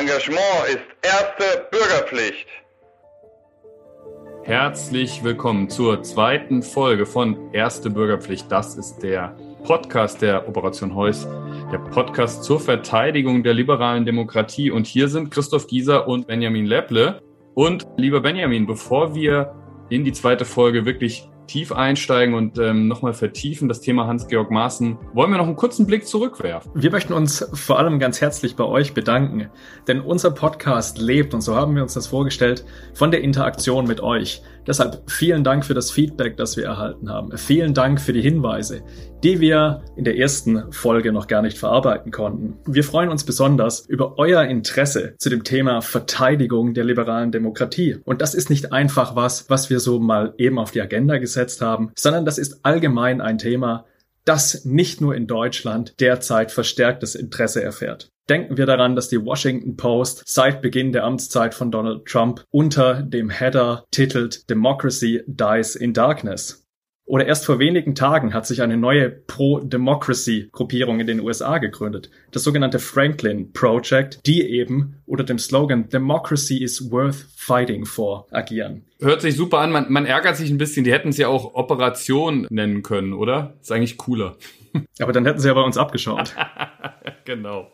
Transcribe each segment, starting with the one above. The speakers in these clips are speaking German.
Engagement ist erste Bürgerpflicht. Herzlich willkommen zur zweiten Folge von Erste Bürgerpflicht. Das ist der Podcast der Operation Heuss, der Podcast zur Verteidigung der liberalen Demokratie. Und hier sind Christoph Gieser und Benjamin Lepple. Und lieber Benjamin, bevor wir in die zweite Folge wirklich tief einsteigen und ähm, nochmal vertiefen, das Thema Hans-Georg Maaßen, wollen wir noch einen kurzen Blick zurückwerfen. Wir möchten uns vor allem ganz herzlich bei euch bedanken, denn unser Podcast lebt, und so haben wir uns das vorgestellt, von der Interaktion mit euch. Deshalb vielen Dank für das Feedback, das wir erhalten haben. Vielen Dank für die Hinweise, die wir in der ersten Folge noch gar nicht verarbeiten konnten. Wir freuen uns besonders über euer Interesse zu dem Thema Verteidigung der liberalen Demokratie. Und das ist nicht einfach was, was wir so mal eben auf die Agenda gesetzt haben, sondern das ist allgemein ein Thema, das nicht nur in Deutschland derzeit verstärktes Interesse erfährt. Denken wir daran, dass die Washington Post seit Beginn der Amtszeit von Donald Trump unter dem Header titelt Democracy Dies in Darkness. Oder erst vor wenigen Tagen hat sich eine neue Pro-Democracy-Gruppierung in den USA gegründet, das sogenannte Franklin Project, die eben unter dem Slogan Democracy is worth fighting for agieren. Hört sich super an, man, man ärgert sich ein bisschen, die hätten es ja auch Operation nennen können, oder? Ist eigentlich cooler. Aber dann hätten sie ja bei uns abgeschaut. genau.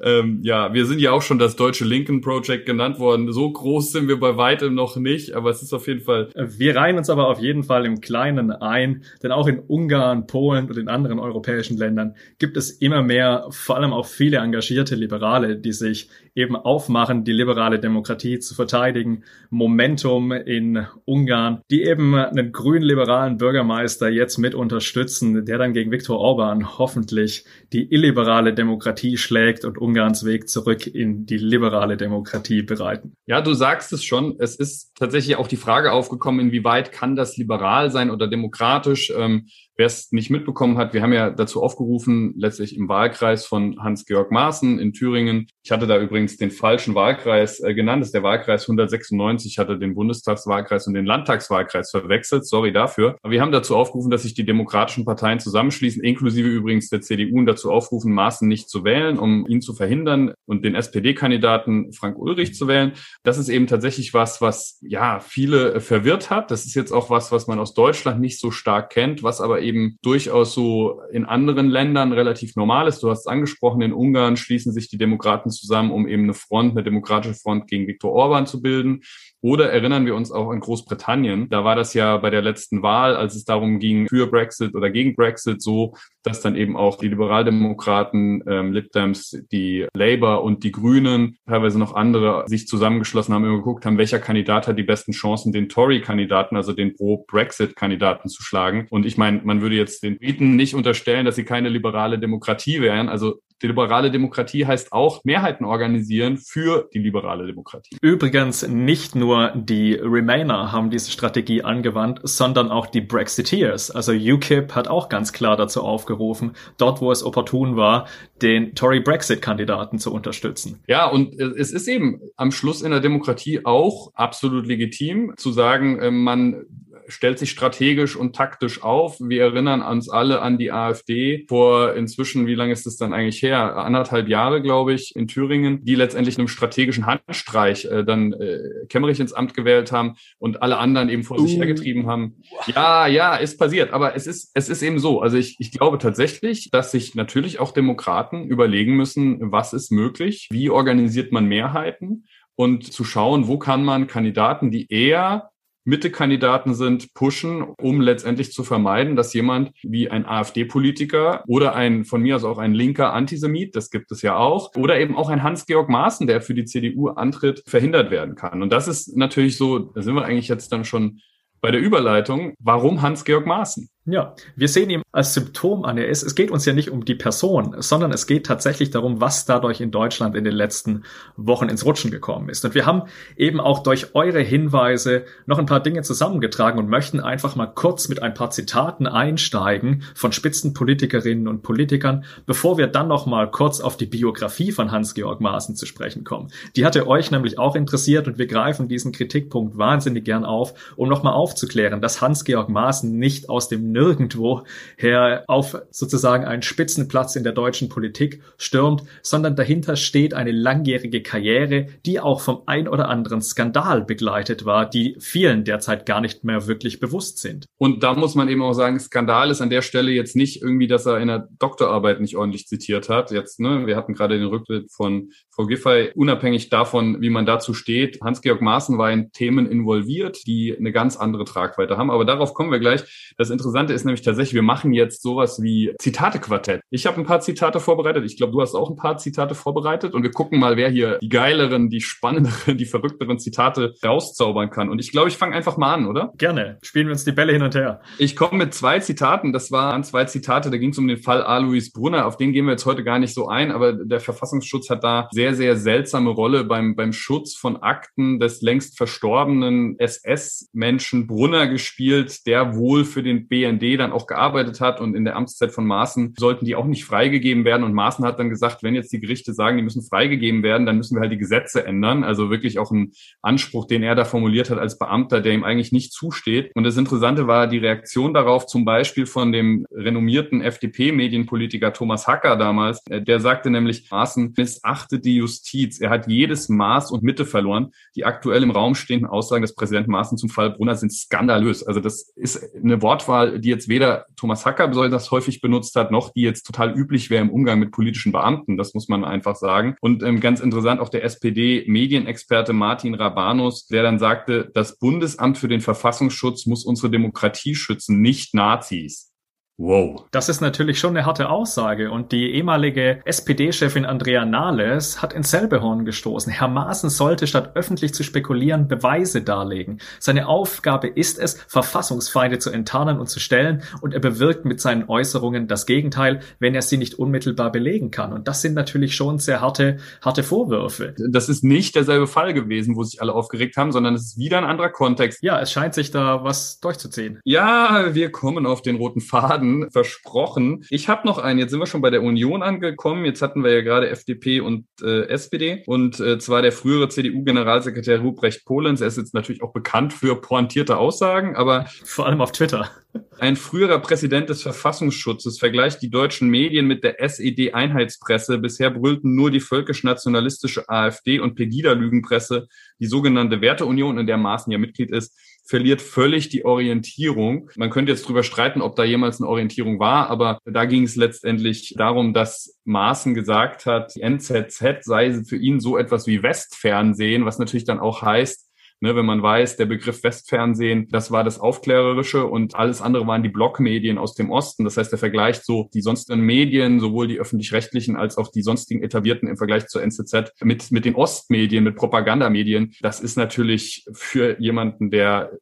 Ähm, ja, wir sind ja auch schon das deutsche Lincoln Project genannt worden. So groß sind wir bei weitem noch nicht, aber es ist auf jeden Fall. Wir reihen uns aber auf jeden Fall im Kleinen ein, denn auch in Ungarn, Polen und in anderen europäischen Ländern gibt es immer mehr, vor allem auch viele engagierte Liberale, die sich eben aufmachen, die liberale Demokratie zu verteidigen. Momentum in Ungarn, die eben einen grün-liberalen Bürgermeister jetzt mit unterstützen, der dann gegen Viktor Orban hoffentlich die illiberale Demokratie schlägt und Ungarns Weg zurück in die liberale Demokratie bereiten. Ja, du sagst es schon. Es ist tatsächlich auch die Frage aufgekommen, inwieweit kann das liberal sein oder demokratisch? Ähm, Wer es nicht mitbekommen hat, wir haben ja dazu aufgerufen, letztlich im Wahlkreis von Hans-Georg Maaßen in Thüringen. Ich hatte da übrigens den falschen Wahlkreis äh, genannt. Das ist der Wahlkreis 196. Ich hatte den Bundestagswahlkreis und den Landtagswahlkreis verwechselt. Sorry dafür. Aber wir haben dazu aufgerufen, dass sich die demokratischen Parteien zusammenschließen, inklusive übrigens der CDU, und dazu aufrufen, Maaßen nicht zu wählen, um ihn zu verhindern und den SPD-Kandidaten Frank Ulrich zu wählen. Das ist eben tatsächlich was, was ja viele verwirrt hat. Das ist jetzt auch was, was man aus Deutschland nicht so stark kennt, was aber eben durchaus so in anderen Ländern relativ normal ist. Du hast es angesprochen, in Ungarn schließen sich die Demokraten zusammen, um eben eine Front, eine demokratische Front gegen Viktor Orban zu bilden. Oder erinnern wir uns auch an Großbritannien. Da war das ja bei der letzten Wahl, als es darum ging, für Brexit oder gegen Brexit so, dass dann eben auch die Liberaldemokraten, ähm, Lib Dems, die Labour und die Grünen, teilweise noch andere, sich zusammengeschlossen haben und geguckt haben, welcher Kandidat hat die besten Chancen, den Tory-Kandidaten, also den Pro-Brexit-Kandidaten zu schlagen. Und ich meine, man würde jetzt den Briten nicht unterstellen, dass sie keine liberale Demokratie wären. Also die liberale Demokratie heißt auch Mehrheiten organisieren für die liberale Demokratie. Übrigens nicht nur die Remainer haben diese Strategie angewandt, sondern auch die Brexiteers. Also UKIP hat auch ganz klar dazu aufgerufen, dort wo es opportun war, den Tory Brexit-Kandidaten zu unterstützen. Ja, und es ist eben am Schluss in der Demokratie auch absolut legitim zu sagen, äh, man stellt sich strategisch und taktisch auf. Wir erinnern uns alle an die AfD vor inzwischen, wie lange ist das dann eigentlich her? Anderthalb Jahre, glaube ich, in Thüringen, die letztendlich einem strategischen Handstreich äh, dann äh, Kemmerich ins Amt gewählt haben und alle anderen eben vor uh. sich hergetrieben haben. Ja, ja, ist passiert. Aber es ist, es ist eben so. Also ich, ich glaube tatsächlich, dass sich natürlich auch Demokraten überlegen müssen, was ist möglich? Wie organisiert man Mehrheiten? Und zu schauen, wo kann man Kandidaten, die eher Mitte-Kandidaten sind, pushen, um letztendlich zu vermeiden, dass jemand wie ein AfD-Politiker oder ein von mir aus auch ein linker Antisemit, das gibt es ja auch, oder eben auch ein Hans-Georg Maaßen, der für die CDU antritt, verhindert werden kann. Und das ist natürlich so, da sind wir eigentlich jetzt dann schon bei der Überleitung, warum Hans-Georg Maaßen? Ja, wir sehen ihn als Symptom an. Es, es geht uns ja nicht um die Person, sondern es geht tatsächlich darum, was dadurch in Deutschland in den letzten Wochen ins Rutschen gekommen ist. Und wir haben eben auch durch eure Hinweise noch ein paar Dinge zusammengetragen und möchten einfach mal kurz mit ein paar Zitaten einsteigen von Spitzenpolitikerinnen und Politikern, bevor wir dann noch mal kurz auf die Biografie von Hans-Georg Maaßen zu sprechen kommen. Die hatte euch nämlich auch interessiert und wir greifen diesen Kritikpunkt wahnsinnig gern auf, um noch mal aufzuklären, dass Hans-Georg Maaßen nicht aus dem nirgendwo her auf sozusagen einen Spitzenplatz in der deutschen Politik stürmt, sondern dahinter steht eine langjährige Karriere, die auch vom ein oder anderen Skandal begleitet war, die vielen derzeit gar nicht mehr wirklich bewusst sind. Und da muss man eben auch sagen, Skandal ist an der Stelle jetzt nicht irgendwie, dass er in der Doktorarbeit nicht ordentlich zitiert hat. Jetzt, ne, wir hatten gerade den Rückblick von Frau Giffey, unabhängig davon, wie man dazu steht. Hans-Georg Maaßen war in Themen involviert, die eine ganz andere Tragweite haben. Aber darauf kommen wir gleich. Das Interessante ist nämlich tatsächlich, wir machen jetzt sowas wie Zitate-Quartett. Ich habe ein paar Zitate vorbereitet. Ich glaube, du hast auch ein paar Zitate vorbereitet. Und wir gucken mal, wer hier die geileren, die spannenderen, die verrückteren Zitate rauszaubern kann. Und ich glaube, ich fange einfach mal an, oder? Gerne. Spielen wir uns die Bälle hin und her. Ich komme mit zwei Zitaten. Das waren zwei Zitate. Da ging es um den Fall Alois Brunner. Auf den gehen wir jetzt heute gar nicht so ein. Aber der Verfassungsschutz hat da sehr, sehr seltsame Rolle beim, beim Schutz von Akten des längst verstorbenen SS-Menschen Brunner gespielt, der wohl für den BND dann auch gearbeitet hat. Und in der Amtszeit von Maaßen sollten die auch nicht freigegeben werden. Und Maaßen hat dann gesagt, wenn jetzt die Gerichte sagen, die müssen freigegeben werden, dann müssen wir halt die Gesetze ändern. Also wirklich auch ein Anspruch, den er da formuliert hat als Beamter, der ihm eigentlich nicht zusteht. Und das Interessante war die Reaktion darauf, zum Beispiel von dem renommierten FDP-Medienpolitiker Thomas Hacker damals. Der sagte nämlich, Maaßen missachtet die Justiz. Er hat jedes Maß und Mitte verloren. Die aktuell im Raum stehenden Aussagen des Präsidenten Maaßen zum Fall Brunner sind skandalös. Also das ist eine Wortwahl, die jetzt weder Thomas Hacker besonders häufig benutzt hat, noch die jetzt total üblich wäre im Umgang mit politischen Beamten. Das muss man einfach sagen. Und ähm, ganz interessant auch der SPD-Medienexperte Martin Rabanus, der dann sagte, das Bundesamt für den Verfassungsschutz muss unsere Demokratie schützen, nicht Nazis. Wow. Das ist natürlich schon eine harte Aussage und die ehemalige SPD-Chefin Andrea Nahles hat ins selbe Horn gestoßen. Herr Maaßen sollte statt öffentlich zu spekulieren Beweise darlegen. Seine Aufgabe ist es, Verfassungsfeinde zu enttarnen und zu stellen und er bewirkt mit seinen Äußerungen das Gegenteil, wenn er sie nicht unmittelbar belegen kann. Und das sind natürlich schon sehr harte, harte Vorwürfe. Das ist nicht derselbe Fall gewesen, wo sich alle aufgeregt haben, sondern es ist wieder ein anderer Kontext. Ja, es scheint sich da was durchzuziehen. Ja, wir kommen auf den roten Faden werden, versprochen. Ich habe noch einen, jetzt sind wir schon bei der Union angekommen. Jetzt hatten wir ja gerade FDP und äh, SPD und äh, zwar der frühere CDU-Generalsekretär Ruprecht Polenz. Er ist jetzt natürlich auch bekannt für pointierte Aussagen, aber vor allem auf Twitter. Ein früherer Präsident des Verfassungsschutzes vergleicht die deutschen Medien mit der SED-Einheitspresse. Bisher brüllten nur die völkisch-nationalistische AfD und Pegida-Lügenpresse, die sogenannte Werteunion, in der Maaßen ja Mitglied ist, verliert völlig die Orientierung. Man könnte jetzt drüber streiten, ob da jemals eine Orientierung war, aber da ging es letztendlich darum, dass Maaßen gesagt hat, die NZZ sei für ihn so etwas wie Westfernsehen, was natürlich dann auch heißt, Ne, wenn man weiß, der Begriff Westfernsehen, das war das Aufklärerische und alles andere waren die Blockmedien aus dem Osten. Das heißt, der vergleicht so die sonstigen Medien, sowohl die öffentlich-rechtlichen als auch die sonstigen etablierten im Vergleich zur NZZ mit, mit den Ostmedien, mit Propagandamedien. Das ist natürlich für jemanden, der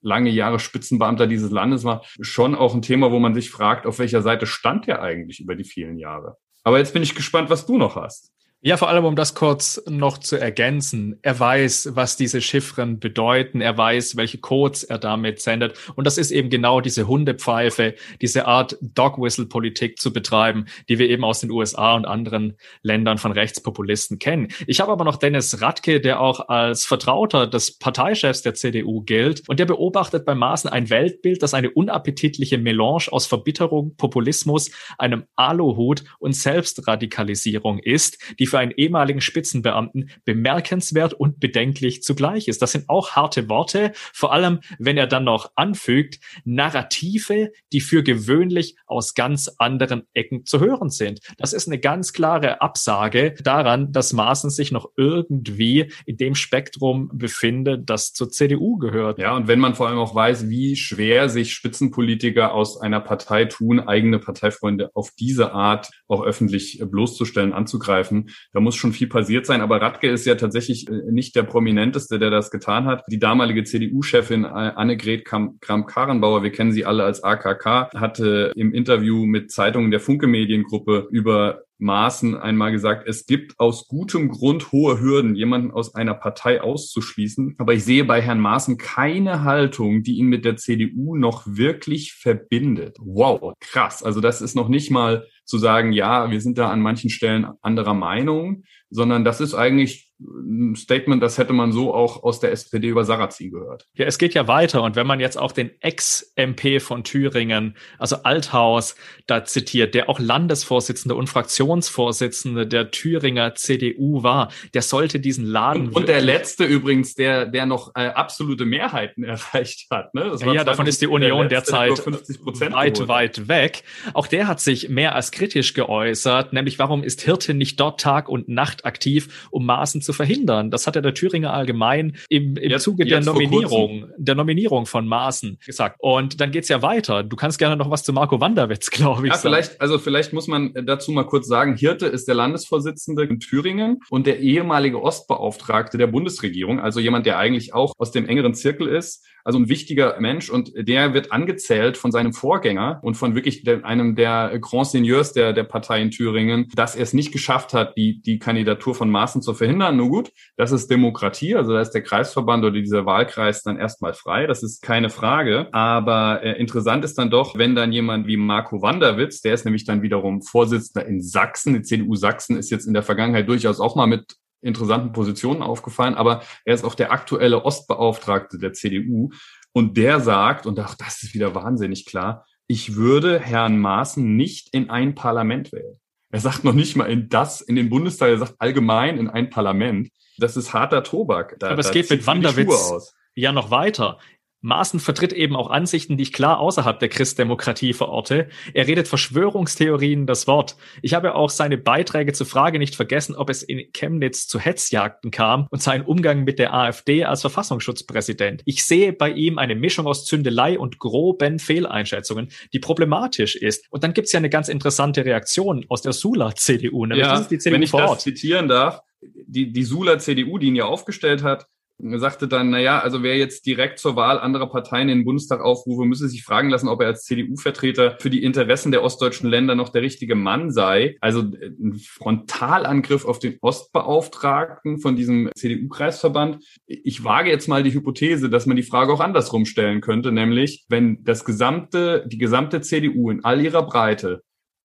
lange Jahre Spitzenbeamter dieses Landes war, schon auch ein Thema, wo man sich fragt, auf welcher Seite stand er eigentlich über die vielen Jahre. Aber jetzt bin ich gespannt, was du noch hast. Ja, vor allem, um das kurz noch zu ergänzen. Er weiß, was diese Chiffren bedeuten. Er weiß, welche Codes er damit sendet. Und das ist eben genau diese Hundepfeife, diese Art Dog-Whistle-Politik zu betreiben, die wir eben aus den USA und anderen Ländern von Rechtspopulisten kennen. Ich habe aber noch Dennis Radke, der auch als Vertrauter des Parteichefs der CDU gilt. Und der beobachtet bei Maßen ein Weltbild, das eine unappetitliche Melange aus Verbitterung, Populismus, einem Aluhut und Selbstradikalisierung ist, die für einen ehemaligen Spitzenbeamten bemerkenswert und bedenklich zugleich ist. Das sind auch harte Worte, vor allem wenn er dann noch anfügt, Narrative, die für gewöhnlich aus ganz anderen Ecken zu hören sind. Das ist eine ganz klare Absage daran, dass Maaßen sich noch irgendwie in dem Spektrum befindet, das zur CDU gehört. Ja, und wenn man vor allem auch weiß, wie schwer sich Spitzenpolitiker aus einer Partei tun, eigene Parteifreunde auf diese Art auch öffentlich bloßzustellen, anzugreifen, da muss schon viel passiert sein. Aber Radke ist ja tatsächlich äh, nicht der prominenteste, der das getan hat. Die damalige CDU-Chefin äh, Annegret Kramp-Karrenbauer, wir kennen sie alle als AKK, hatte im Interview mit Zeitungen der Funke Mediengruppe über Maaßen einmal gesagt, es gibt aus gutem Grund hohe Hürden, jemanden aus einer Partei auszuschließen. Aber ich sehe bei Herrn Maaßen keine Haltung, die ihn mit der CDU noch wirklich verbindet. Wow, krass. Also das ist noch nicht mal zu sagen, ja, wir sind da an manchen Stellen anderer Meinung, sondern das ist eigentlich ein Statement, das hätte man so auch aus der SPD über Sarrazin gehört. Ja, es geht ja weiter. Und wenn man jetzt auch den Ex-MP von Thüringen, also Althaus, da zitiert, der auch Landesvorsitzende und Fraktionsvorsitzende der Thüringer CDU war, der sollte diesen Laden. Und, und der letzte übrigens, der, der noch äh, absolute Mehrheiten erreicht hat. Ne? ja, ja davon ist die Union der derzeit weit, geholt. weit weg. Auch der hat sich mehr als kritisch geäußert, nämlich warum ist Hirte nicht dort Tag und Nacht aktiv, um Maßen zu verhindern. Das hat ja der Thüringer allgemein im, im jetzt, Zuge der Nominierung, der Nominierung von Maßen gesagt. Und dann geht's ja weiter. Du kannst gerne noch was zu Marco Wanderwitz, glaube ich. Ja, sagen. vielleicht, also vielleicht muss man dazu mal kurz sagen, Hirte ist der Landesvorsitzende in Thüringen und der ehemalige Ostbeauftragte der Bundesregierung, also jemand, der eigentlich auch aus dem engeren Zirkel ist also ein wichtiger Mensch und der wird angezählt von seinem Vorgänger und von wirklich einem der Grand Seigneurs der, der Partei in Thüringen, dass er es nicht geschafft hat, die, die Kandidatur von Maaßen zu verhindern. Nur gut, das ist Demokratie, also da ist der Kreisverband oder dieser Wahlkreis dann erstmal frei, das ist keine Frage. Aber äh, interessant ist dann doch, wenn dann jemand wie Marco Wanderwitz, der ist nämlich dann wiederum Vorsitzender in Sachsen, die CDU Sachsen ist jetzt in der Vergangenheit durchaus auch mal mit interessanten Positionen aufgefallen, aber er ist auch der aktuelle Ostbeauftragte der CDU und der sagt, und auch das ist wieder wahnsinnig klar, ich würde Herrn Maaßen nicht in ein Parlament wählen. Er sagt noch nicht mal in das, in den Bundestag, er sagt allgemein in ein Parlament. Das ist harter Tobak. Da, aber es geht mit Wanderwitz ja noch weiter. Maaßen vertritt eben auch Ansichten, die ich klar außerhalb der Christdemokratie verorte. Er redet Verschwörungstheorien das Wort. Ich habe auch seine Beiträge zur Frage nicht vergessen, ob es in Chemnitz zu Hetzjagden kam und seinen Umgang mit der AfD als Verfassungsschutzpräsident. Ich sehe bei ihm eine Mischung aus Zündelei und groben Fehleinschätzungen, die problematisch ist. Und dann gibt's ja eine ganz interessante Reaktion aus der Sula-CDU. Ne? Ja, CDU wenn ich das zitieren darf, die, die Sula-CDU, die ihn ja aufgestellt hat, sagte dann, naja, also wer jetzt direkt zur Wahl anderer Parteien in den Bundestag aufrufe, müsse sich fragen lassen, ob er als CDU-Vertreter für die Interessen der ostdeutschen Länder noch der richtige Mann sei. Also äh, ein Frontalangriff auf den Ostbeauftragten von diesem CDU-Kreisverband. Ich wage jetzt mal die Hypothese, dass man die Frage auch andersrum stellen könnte, nämlich wenn das gesamte, die gesamte CDU in all ihrer Breite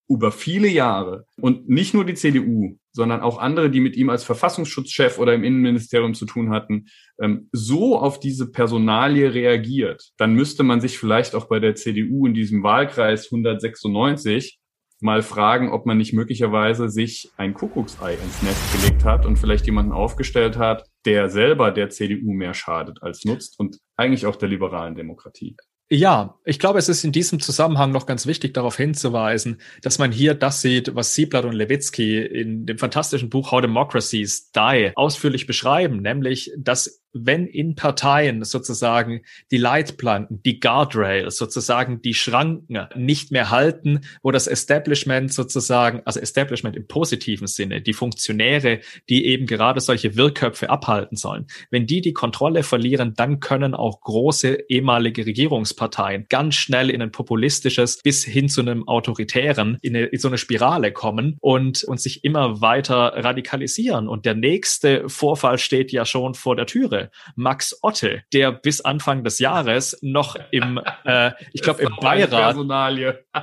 über viele Jahre und nicht nur die CDU, sondern auch andere, die mit ihm als Verfassungsschutzchef oder im Innenministerium zu tun hatten, ähm, so auf diese Personalie reagiert, dann müsste man sich vielleicht auch bei der CDU in diesem Wahlkreis 196 mal fragen, ob man nicht möglicherweise sich ein Kuckucksei ins Nest gelegt hat und vielleicht jemanden aufgestellt hat, der selber der CDU mehr schadet als nutzt und eigentlich auch der liberalen Demokratie. Ja, ich glaube, es ist in diesem Zusammenhang noch ganz wichtig, darauf hinzuweisen, dass man hier das sieht, was Sieblatt und Lewitsky in dem fantastischen Buch How Democracies Die ausführlich beschreiben, nämlich, dass wenn in Parteien sozusagen die Leitplanken, die Guardrails, sozusagen die Schranken nicht mehr halten, wo das Establishment sozusagen, also Establishment im positiven Sinne, die Funktionäre, die eben gerade solche Wirrköpfe abhalten sollen, wenn die die Kontrolle verlieren, dann können auch große ehemalige Regierungsparteien ganz schnell in ein populistisches bis hin zu einem autoritären, in, eine, in so eine Spirale kommen und, und sich immer weiter radikalisieren. Und der nächste Vorfall steht ja schon vor der Türe Max Otte, der bis Anfang des Jahres noch im, äh, ich glaube, im Beirat.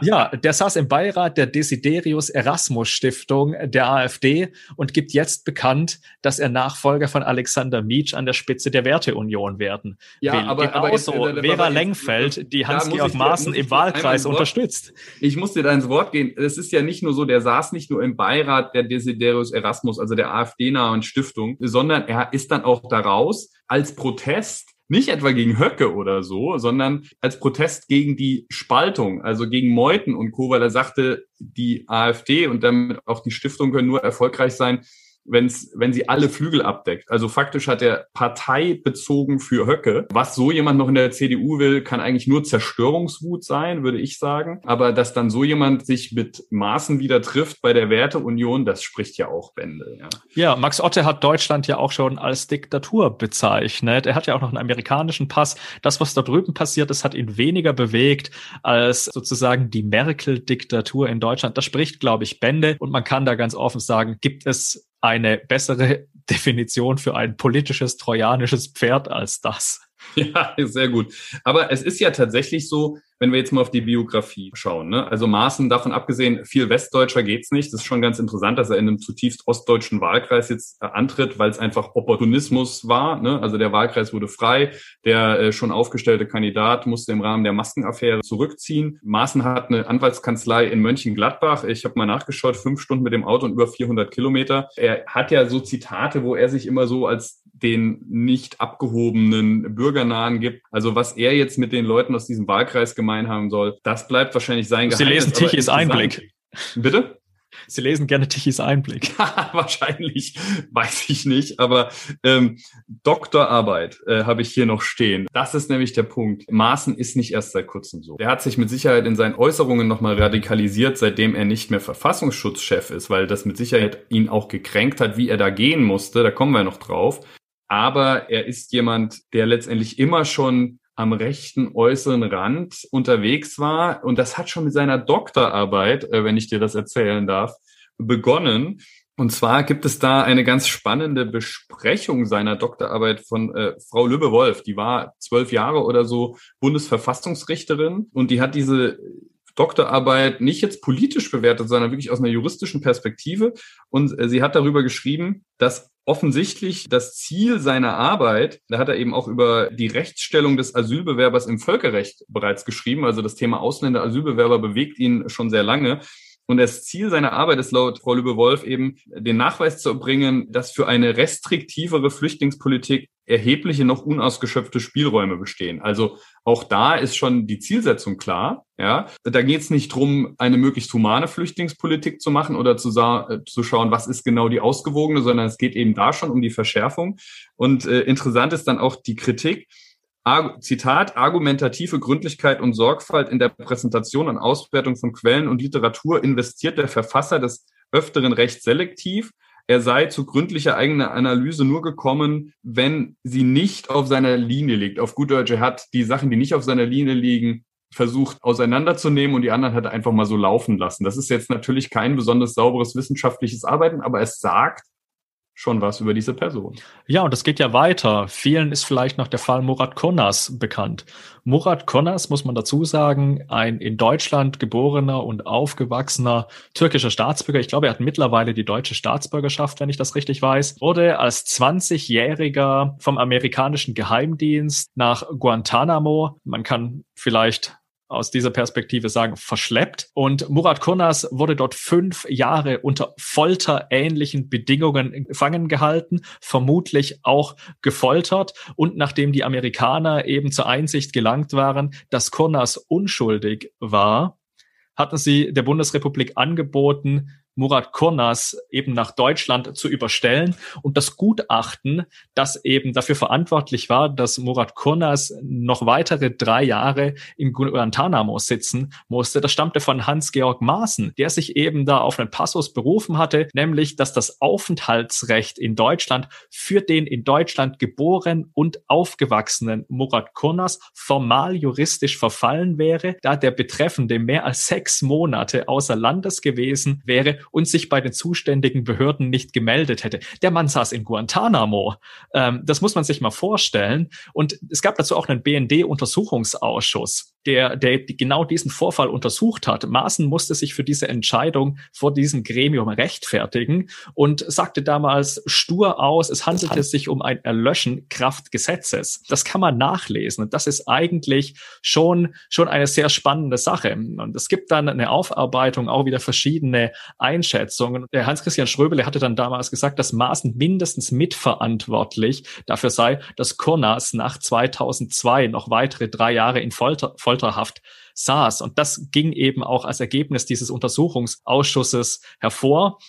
ja, der saß im Beirat der Desiderius Erasmus Stiftung der AfD und gibt jetzt bekannt, dass er Nachfolger von Alexander Mietsch an der Spitze der Werteunion werden ja, will. Aber, aber jetzt, so äh, Vera Lengfeld, die Hans-Georg Maaßen im Wahlkreis unterstützt. Ich muss dir da ins Wort gehen. Es ist ja nicht nur so, der saß nicht nur im Beirat der Desiderius Erasmus, also der AfD-nahen Stiftung, sondern er ist dann auch daraus als Protest nicht etwa gegen Höcke oder so, sondern als Protest gegen die Spaltung, also gegen Meuthen und Co., weil er sagte, die AfD und damit auch die Stiftung können nur erfolgreich sein, wenn's, wenn sie alle Flügel abdeckt. Also faktisch hat er Partei bezogen für Höcke. Was so jemand noch in der CDU will, kann eigentlich nur Zerstörungswut sein, würde ich sagen. Aber dass dann so jemand sich mit Maßen wieder trifft bei der Werteunion, das spricht ja auch Bände. Ja. ja, Max Otte hat Deutschland ja auch schon als Diktatur bezeichnet. Er hat ja auch noch einen amerikanischen Pass. Das, was da drüben passiert ist, hat ihn weniger bewegt als sozusagen die Merkel-Diktatur in Deutschland. Das spricht, glaube ich, Bände. Und man kann da ganz offen sagen, gibt es eine bessere Definition für ein politisches trojanisches Pferd als das. Ja, sehr gut. Aber es ist ja tatsächlich so, wenn wir jetzt mal auf die Biografie schauen. Ne? Also Maaßen, davon abgesehen, viel Westdeutscher geht's nicht. Das ist schon ganz interessant, dass er in einem zutiefst ostdeutschen Wahlkreis jetzt äh, antritt, weil es einfach Opportunismus war. Ne? Also der Wahlkreis wurde frei. Der äh, schon aufgestellte Kandidat musste im Rahmen der Maskenaffäre zurückziehen. Maaßen hat eine Anwaltskanzlei in Mönchengladbach. Ich habe mal nachgeschaut, fünf Stunden mit dem Auto und über 400 Kilometer. Er hat ja so Zitate, wo er sich immer so als den nicht abgehobenen Bürgernahen gibt. Also was er jetzt mit den Leuten aus diesem Wahlkreis gemein haben soll, das bleibt wahrscheinlich sein Geheimnis. Sie lesen Tichys Einblick. Bitte? Sie lesen gerne Tichys Einblick. Wahrscheinlich, weiß ich nicht. Aber ähm, Doktorarbeit äh, habe ich hier noch stehen. Das ist nämlich der Punkt. Maaßen ist nicht erst seit kurzem so. Er hat sich mit Sicherheit in seinen Äußerungen nochmal radikalisiert, seitdem er nicht mehr Verfassungsschutzchef ist, weil das mit Sicherheit ihn auch gekränkt hat, wie er da gehen musste. Da kommen wir noch drauf. Aber er ist jemand, der letztendlich immer schon am rechten äußeren Rand unterwegs war. Und das hat schon mit seiner Doktorarbeit, äh, wenn ich dir das erzählen darf, begonnen. Und zwar gibt es da eine ganz spannende Besprechung seiner Doktorarbeit von äh, Frau Lübbe-Wolf. Die war zwölf Jahre oder so Bundesverfassungsrichterin und die hat diese Doktorarbeit nicht jetzt politisch bewertet, sondern wirklich aus einer juristischen Perspektive. Und äh, sie hat darüber geschrieben, dass offensichtlich das Ziel seiner Arbeit, da hat er eben auch über die Rechtsstellung des Asylbewerbers im Völkerrecht bereits geschrieben, also das Thema Ausländer Asylbewerber bewegt ihn schon sehr lange. Und das Ziel seiner Arbeit ist laut Frau Lübe-Wolf eben, den Nachweis zu erbringen, dass für eine restriktivere Flüchtlingspolitik erhebliche noch unausgeschöpfte Spielräume bestehen. Also auch da ist schon die Zielsetzung klar. Ja, da geht es nicht drum, eine möglichst humane Flüchtlingspolitik zu machen oder zu, äh, zu schauen, was ist genau die ausgewogene, sondern es geht eben da schon um die Verschärfung. Und äh, interessant ist dann auch die Kritik, Zitat, argumentative Gründlichkeit und Sorgfalt in der Präsentation und Auswertung von Quellen und Literatur investiert der Verfasser des Öfteren recht selektiv. Er sei zu gründlicher eigener Analyse nur gekommen, wenn sie nicht auf seiner Linie liegt. Auf gut Deutsch, er hat die Sachen, die nicht auf seiner Linie liegen, versucht auseinanderzunehmen und die anderen hat er einfach mal so laufen lassen. Das ist jetzt natürlich kein besonders sauberes wissenschaftliches Arbeiten, aber es sagt, schon was über diese Person. Ja, und das geht ja weiter. Vielen ist vielleicht noch der Fall Murat Konnas bekannt. Murat Konnas, muss man dazu sagen, ein in Deutschland geborener und aufgewachsener türkischer Staatsbürger. Ich glaube, er hat mittlerweile die deutsche Staatsbürgerschaft, wenn ich das richtig weiß. Wurde als 20-Jähriger vom amerikanischen Geheimdienst nach Guantanamo, man kann vielleicht aus dieser Perspektive sagen, verschleppt. Und Murat Kurnas wurde dort fünf Jahre unter folterähnlichen Bedingungen gefangen gehalten, vermutlich auch gefoltert. Und nachdem die Amerikaner eben zur Einsicht gelangt waren, dass Kurnas unschuldig war, hatten sie der Bundesrepublik angeboten, Murat Kurnas eben nach Deutschland zu überstellen. Und das Gutachten, das eben dafür verantwortlich war, dass Murat Kurnas noch weitere drei Jahre in Guantanamo sitzen musste, das stammte von Hans-Georg Maaßen, der sich eben da auf einen Passus berufen hatte, nämlich, dass das Aufenthaltsrecht in Deutschland für den in Deutschland geboren und aufgewachsenen Murat Kurnas formal juristisch verfallen wäre, da der Betreffende mehr als sechs Monate außer Landes gewesen wäre und sich bei den zuständigen Behörden nicht gemeldet hätte. Der Mann saß in Guantanamo. Ähm, das muss man sich mal vorstellen. Und es gab dazu auch einen BND-Untersuchungsausschuss der, der genau diesen Vorfall untersucht hat. Maaßen musste sich für diese Entscheidung vor diesem Gremium rechtfertigen und sagte damals stur aus, es handelte sich um ein Erlöschen Kraft Gesetzes. Das kann man nachlesen und das ist eigentlich schon, schon eine sehr spannende Sache. Und es gibt dann eine Aufarbeitung, auch wieder verschiedene Einschätzungen. Der Hans-Christian Schröbele hatte dann damals gesagt, dass Maaßen mindestens mitverantwortlich dafür sei, dass Kurnas nach 2002 noch weitere drei Jahre in Folter, Folter Folterhaft saß. Und das ging eben auch als Ergebnis dieses Untersuchungsausschusses hervor.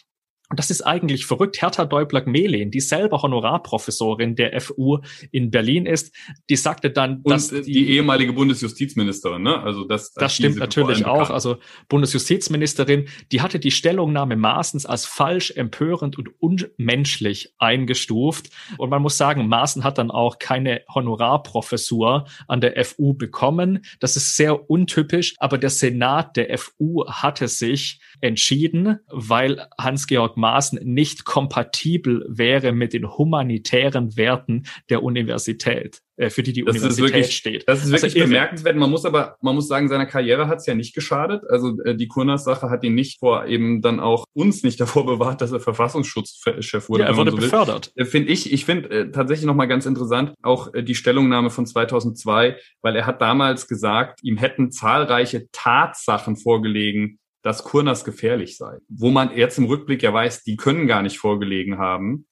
Und das ist eigentlich verrückt. Hertha Deublak-Mehlin, die selber Honorarprofessorin der FU in Berlin ist, die sagte dann, Und dass die, die, ehemalige Bundesjustizministerin, ne? Also das, das stimmt natürlich auch. Also Bundesjustizministerin, die hatte die Stellungnahme Maaßens als falsch, empörend und unmenschlich eingestuft. Und man muss sagen, Maaßen hat dann auch keine Honorarprofessur an der FU bekommen. Das ist sehr untypisch. Aber der Senat der FU hatte sich entschieden, weil Hans-Georg Maaßen nicht kompatibel wäre mit den humanitären Werten der Universität äh, für die die das Universität wirklich, steht. Das ist wirklich also, bemerkenswert. Man muss aber, man muss sagen, seiner Karriere hat es ja nicht geschadet. Also äh, die Kurnas-Sache hat ihn nicht vor eben dann auch uns nicht davor bewahrt, dass er Verfassungsschutzchef wurde. Ja, er wurde so befördert. Äh, finde ich, ich finde äh, tatsächlich nochmal ganz interessant auch äh, die Stellungnahme von 2002, weil er hat damals gesagt, ihm hätten zahlreiche Tatsachen vorgelegen, dass Kurnas gefährlich sei. Wo man jetzt im Rückblick ja weiß, die können gar nicht vorgelegen haben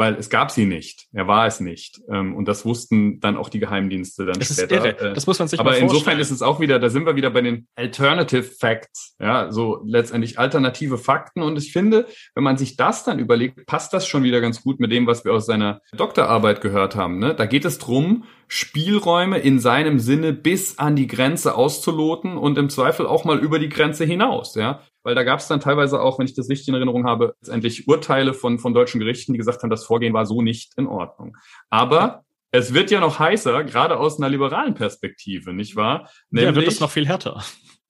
weil es gab sie nicht. Er war es nicht. Ähm, und das wussten dann auch die Geheimdienste dann das später. Ist irre. Das muss man sich Aber insofern ist es auch wieder, da sind wir wieder bei den Alternative Facts. Ja, so letztendlich alternative Fakten. Und ich finde, wenn man sich das dann überlegt, passt das schon wieder ganz gut mit dem, was wir aus seiner Doktorarbeit gehört haben. Ne? Da geht es drum, Spielräume in seinem Sinne bis an die Grenze auszuloten und im Zweifel auch mal über die Grenze hinaus. Ja, weil da gab es dann teilweise auch, wenn ich das richtig in Erinnerung habe, letztendlich Urteile von, von deutschen Gerichten, die gesagt haben, das Vorgehen war so nicht in Ordnung. Aber es wird ja noch heißer, gerade aus einer liberalen Perspektive, nicht wahr? Nämlich, ja, wird es noch viel härter.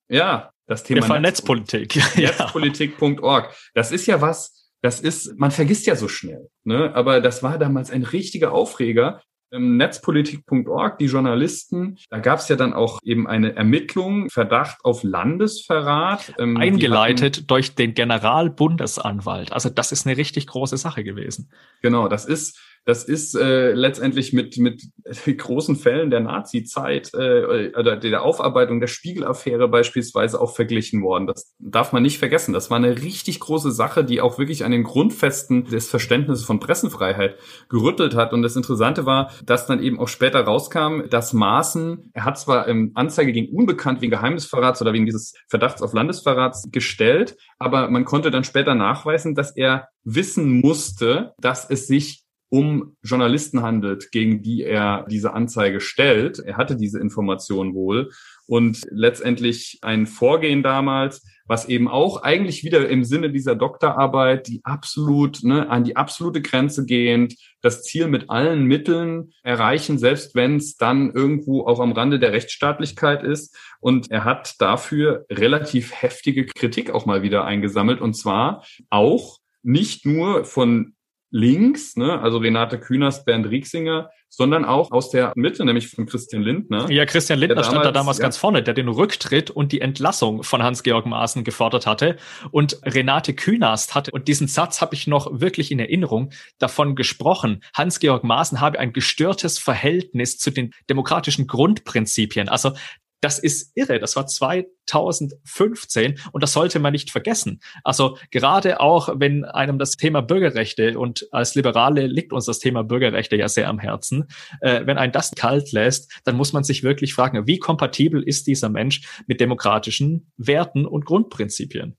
Ja, das Thema Fall Netzpolitik. Netzpolitik.org. Das ist ja was, das ist, man vergisst ja so schnell, ne? Aber das war damals ein richtiger Aufreger, Netzpolitik.org, die Journalisten, da gab es ja dann auch eben eine Ermittlung, Verdacht auf Landesverrat. Ähm, Eingeleitet hatten, durch den Generalbundesanwalt. Also das ist eine richtig große Sache gewesen. Genau, das ist das ist äh, letztendlich mit, mit großen Fällen der Nazi-Zeit äh, oder der Aufarbeitung der Spiegelaffäre beispielsweise auch verglichen worden. Das darf man nicht vergessen. Das war eine richtig große Sache, die auch wirklich an den Grundfesten des Verständnisses von Pressenfreiheit gerüttelt hat. Und das Interessante war, dass dann eben auch später rauskam, dass Maaßen, er hat zwar im Anzeige gegen Unbekannt wegen Geheimnisverrats oder wegen dieses Verdachts auf Landesverrats gestellt, aber man konnte dann später nachweisen, dass er wissen musste, dass es sich um Journalisten handelt, gegen die er diese Anzeige stellt. Er hatte diese Information wohl und letztendlich ein Vorgehen damals, was eben auch eigentlich wieder im Sinne dieser Doktorarbeit, die absolut ne, an die absolute Grenze gehend, das Ziel mit allen Mitteln erreichen, selbst wenn es dann irgendwo auch am Rande der Rechtsstaatlichkeit ist. Und er hat dafür relativ heftige Kritik auch mal wieder eingesammelt und zwar auch nicht nur von links, ne, also Renate Künast, Bernd Rieksinger, sondern auch aus der Mitte, nämlich von Christian Lindner. Ja, Christian Lindner stand da damals ja. ganz vorne, der den Rücktritt und die Entlassung von Hans-Georg Maaßen gefordert hatte. Und Renate Künast hatte, und diesen Satz habe ich noch wirklich in Erinnerung, davon gesprochen, Hans-Georg Maaßen habe ein gestörtes Verhältnis zu den demokratischen Grundprinzipien. Also das ist irre. Das war 2015 und das sollte man nicht vergessen. Also gerade auch, wenn einem das Thema Bürgerrechte und als Liberale liegt uns das Thema Bürgerrechte ja sehr am Herzen, äh, wenn ein das kalt lässt, dann muss man sich wirklich fragen, wie kompatibel ist dieser Mensch mit demokratischen Werten und Grundprinzipien?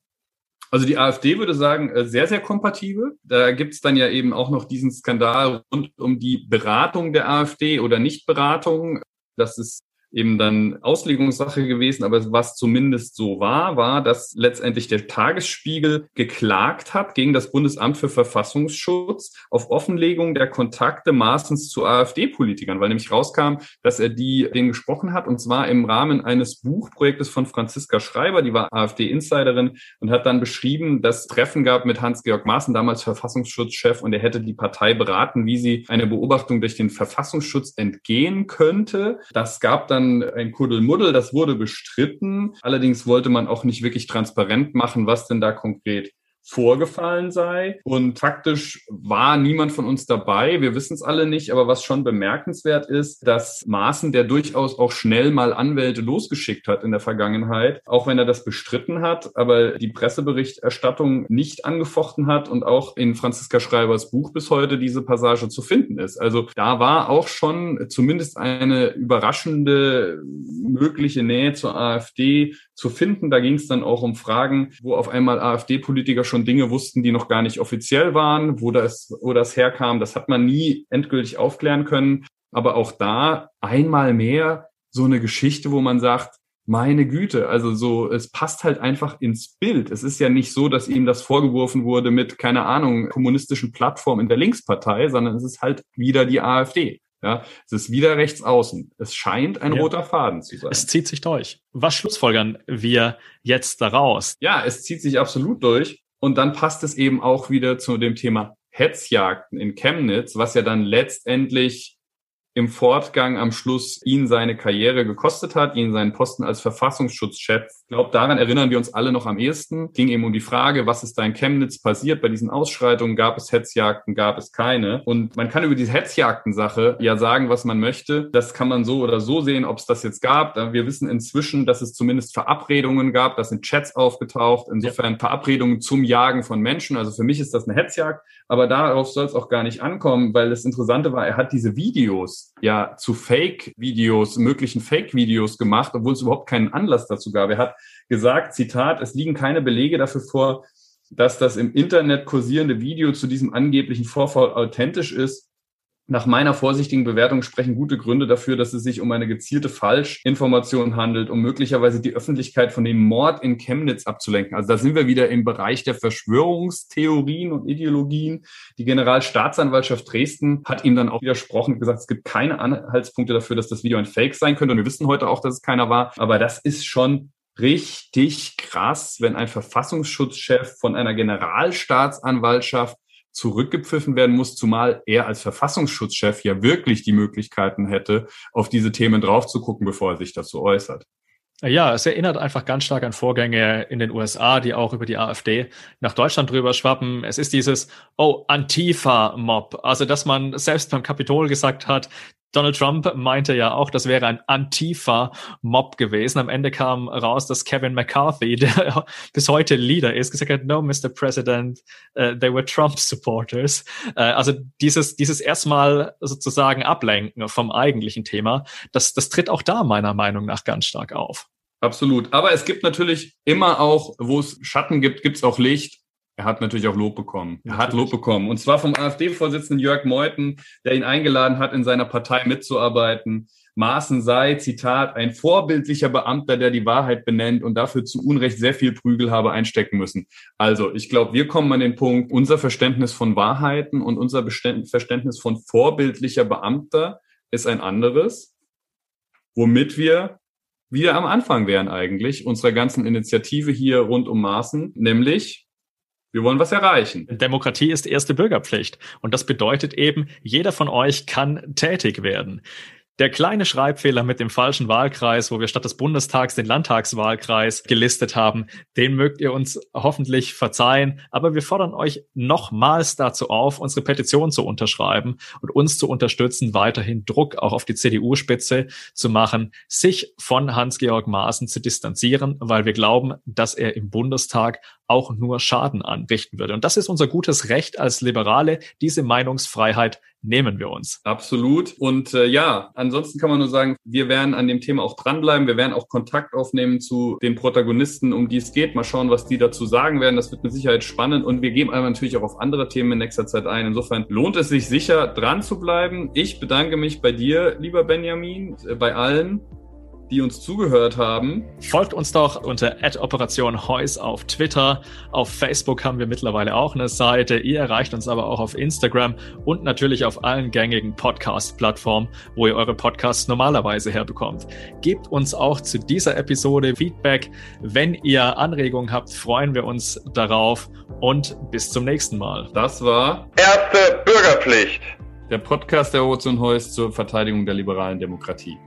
Also die AfD würde sagen, äh, sehr, sehr kompatibel. Da gibt's dann ja eben auch noch diesen Skandal rund um die Beratung der AfD oder Nichtberatung. Das ist eben dann Auslegungssache gewesen, aber was zumindest so war, war, dass letztendlich der Tagesspiegel geklagt hat gegen das Bundesamt für Verfassungsschutz auf Offenlegung der Kontakte Maaßens zu AfD-Politikern, weil nämlich rauskam, dass er die denen gesprochen hat und zwar im Rahmen eines Buchprojektes von Franziska Schreiber, die war AfD-Insiderin und hat dann beschrieben, dass Treffen gab mit Hans-Georg Maaßen, damals Verfassungsschutzchef, und er hätte die Partei beraten, wie sie eine Beobachtung durch den Verfassungsschutz entgehen könnte. Das gab dann dann ein Kuddelmuddel, das wurde bestritten. Allerdings wollte man auch nicht wirklich transparent machen, was denn da konkret vorgefallen sei. Und faktisch war niemand von uns dabei. Wir wissen es alle nicht. Aber was schon bemerkenswert ist, dass Maaßen, der durchaus auch schnell mal Anwälte losgeschickt hat in der Vergangenheit, auch wenn er das bestritten hat, aber die Presseberichterstattung nicht angefochten hat und auch in Franziska Schreibers Buch bis heute diese Passage zu finden ist. Also da war auch schon zumindest eine überraschende mögliche Nähe zur AfD zu finden. Da ging es dann auch um Fragen, wo auf einmal AfD-Politiker schon Dinge wussten, die noch gar nicht offiziell waren, wo das, wo das herkam. Das hat man nie endgültig aufklären können. Aber auch da einmal mehr so eine Geschichte, wo man sagt, meine Güte, also so, es passt halt einfach ins Bild. Es ist ja nicht so, dass ihm das vorgeworfen wurde mit, keine Ahnung, kommunistischen Plattform in der Linkspartei, sondern es ist halt wieder die AfD. Ja, es ist wieder rechts außen. Es scheint ein ja. roter Faden zu sein. Es zieht sich durch. Was schlussfolgern wir jetzt daraus? Ja, es zieht sich absolut durch. Und dann passt es eben auch wieder zu dem Thema Hetzjagden in Chemnitz, was ja dann letztendlich im Fortgang am Schluss ihn seine Karriere gekostet hat, ihn seinen Posten als Verfassungsschutzchef. Ich glaube, daran erinnern wir uns alle noch am ehesten. Ging eben um die Frage, was ist da in Chemnitz passiert bei diesen Ausschreitungen? Gab es Hetzjagden? Gab es keine? Und man kann über diese Hetzjagden-Sache ja sagen, was man möchte. Das kann man so oder so sehen, ob es das jetzt gab. Wir wissen inzwischen, dass es zumindest Verabredungen gab. Das sind Chats aufgetaucht. Insofern Verabredungen zum Jagen von Menschen. Also für mich ist das eine Hetzjagd. Aber darauf soll es auch gar nicht ankommen, weil das Interessante war, er hat diese Videos ja zu Fake-Videos, möglichen Fake-Videos gemacht, obwohl es überhaupt keinen Anlass dazu gab. Er hat gesagt, Zitat, es liegen keine Belege dafür vor, dass das im Internet kursierende Video zu diesem angeblichen Vorfall authentisch ist. Nach meiner vorsichtigen Bewertung sprechen gute Gründe dafür, dass es sich um eine gezielte Falschinformation handelt, um möglicherweise die Öffentlichkeit von dem Mord in Chemnitz abzulenken. Also da sind wir wieder im Bereich der Verschwörungstheorien und Ideologien. Die Generalstaatsanwaltschaft Dresden hat ihm dann auch widersprochen und gesagt, es gibt keine Anhaltspunkte dafür, dass das Video ein Fake sein könnte. Und wir wissen heute auch, dass es keiner war. Aber das ist schon richtig krass, wenn ein Verfassungsschutzchef von einer Generalstaatsanwaltschaft zurückgepfiffen werden muss, zumal er als Verfassungsschutzchef ja wirklich die Möglichkeiten hätte, auf diese Themen drauf zu gucken, bevor er sich dazu äußert. Ja, es erinnert einfach ganz stark an Vorgänge in den USA, die auch über die AfD nach Deutschland drüber schwappen. Es ist dieses, oh, Antifa-Mob. Also, dass man selbst beim Kapitol gesagt hat, Donald Trump meinte ja auch, das wäre ein Antifa-Mob gewesen. Am Ende kam raus, dass Kevin McCarthy, der bis heute Leader ist, gesagt hat, no, Mr. President, uh, they were Trump-Supporters. Uh, also dieses, dieses erstmal sozusagen Ablenken vom eigentlichen Thema, das, das tritt auch da meiner Meinung nach ganz stark auf. Absolut. Aber es gibt natürlich immer auch, wo es Schatten gibt, gibt es auch Licht. Er hat natürlich auch Lob bekommen. Er hat Lob bekommen. Und zwar vom AfD-Vorsitzenden Jörg Meuthen, der ihn eingeladen hat, in seiner Partei mitzuarbeiten. Maaßen sei, Zitat, ein vorbildlicher Beamter, der die Wahrheit benennt und dafür zu Unrecht sehr viel Prügel habe einstecken müssen. Also, ich glaube, wir kommen an den Punkt, unser Verständnis von Wahrheiten und unser Verständnis von vorbildlicher Beamter ist ein anderes, womit wir wieder am Anfang wären eigentlich unserer ganzen Initiative hier rund um Maaßen, nämlich wir wollen was erreichen. Demokratie ist erste Bürgerpflicht. Und das bedeutet eben, jeder von euch kann tätig werden. Der kleine Schreibfehler mit dem falschen Wahlkreis, wo wir statt des Bundestags den Landtagswahlkreis gelistet haben, den mögt ihr uns hoffentlich verzeihen. Aber wir fordern euch nochmals dazu auf, unsere Petition zu unterschreiben und uns zu unterstützen, weiterhin Druck auch auf die CDU-Spitze zu machen, sich von Hans-Georg Maaßen zu distanzieren, weil wir glauben, dass er im Bundestag auch nur Schaden anrichten würde. Und das ist unser gutes Recht als Liberale. Diese Meinungsfreiheit nehmen wir uns. Absolut. Und äh, ja, ansonsten kann man nur sagen, wir werden an dem Thema auch dranbleiben. Wir werden auch Kontakt aufnehmen zu den Protagonisten, um die es geht. Mal schauen, was die dazu sagen werden. Das wird mit Sicherheit spannend. Und wir geben aber natürlich auch auf andere Themen in nächster Zeit ein. Insofern lohnt es sich sicher, dran zu bleiben. Ich bedanke mich bei dir, lieber Benjamin, äh, bei allen die uns zugehört haben. Folgt uns doch unter Operation Heus auf Twitter. Auf Facebook haben wir mittlerweile auch eine Seite. Ihr erreicht uns aber auch auf Instagram und natürlich auf allen gängigen Podcast-Plattformen, wo ihr eure Podcasts normalerweise herbekommt. Gebt uns auch zu dieser Episode Feedback. Wenn ihr Anregungen habt, freuen wir uns darauf und bis zum nächsten Mal. Das war Erste Bürgerpflicht. Der Podcast der Ozean Heus zur Verteidigung der liberalen Demokratie.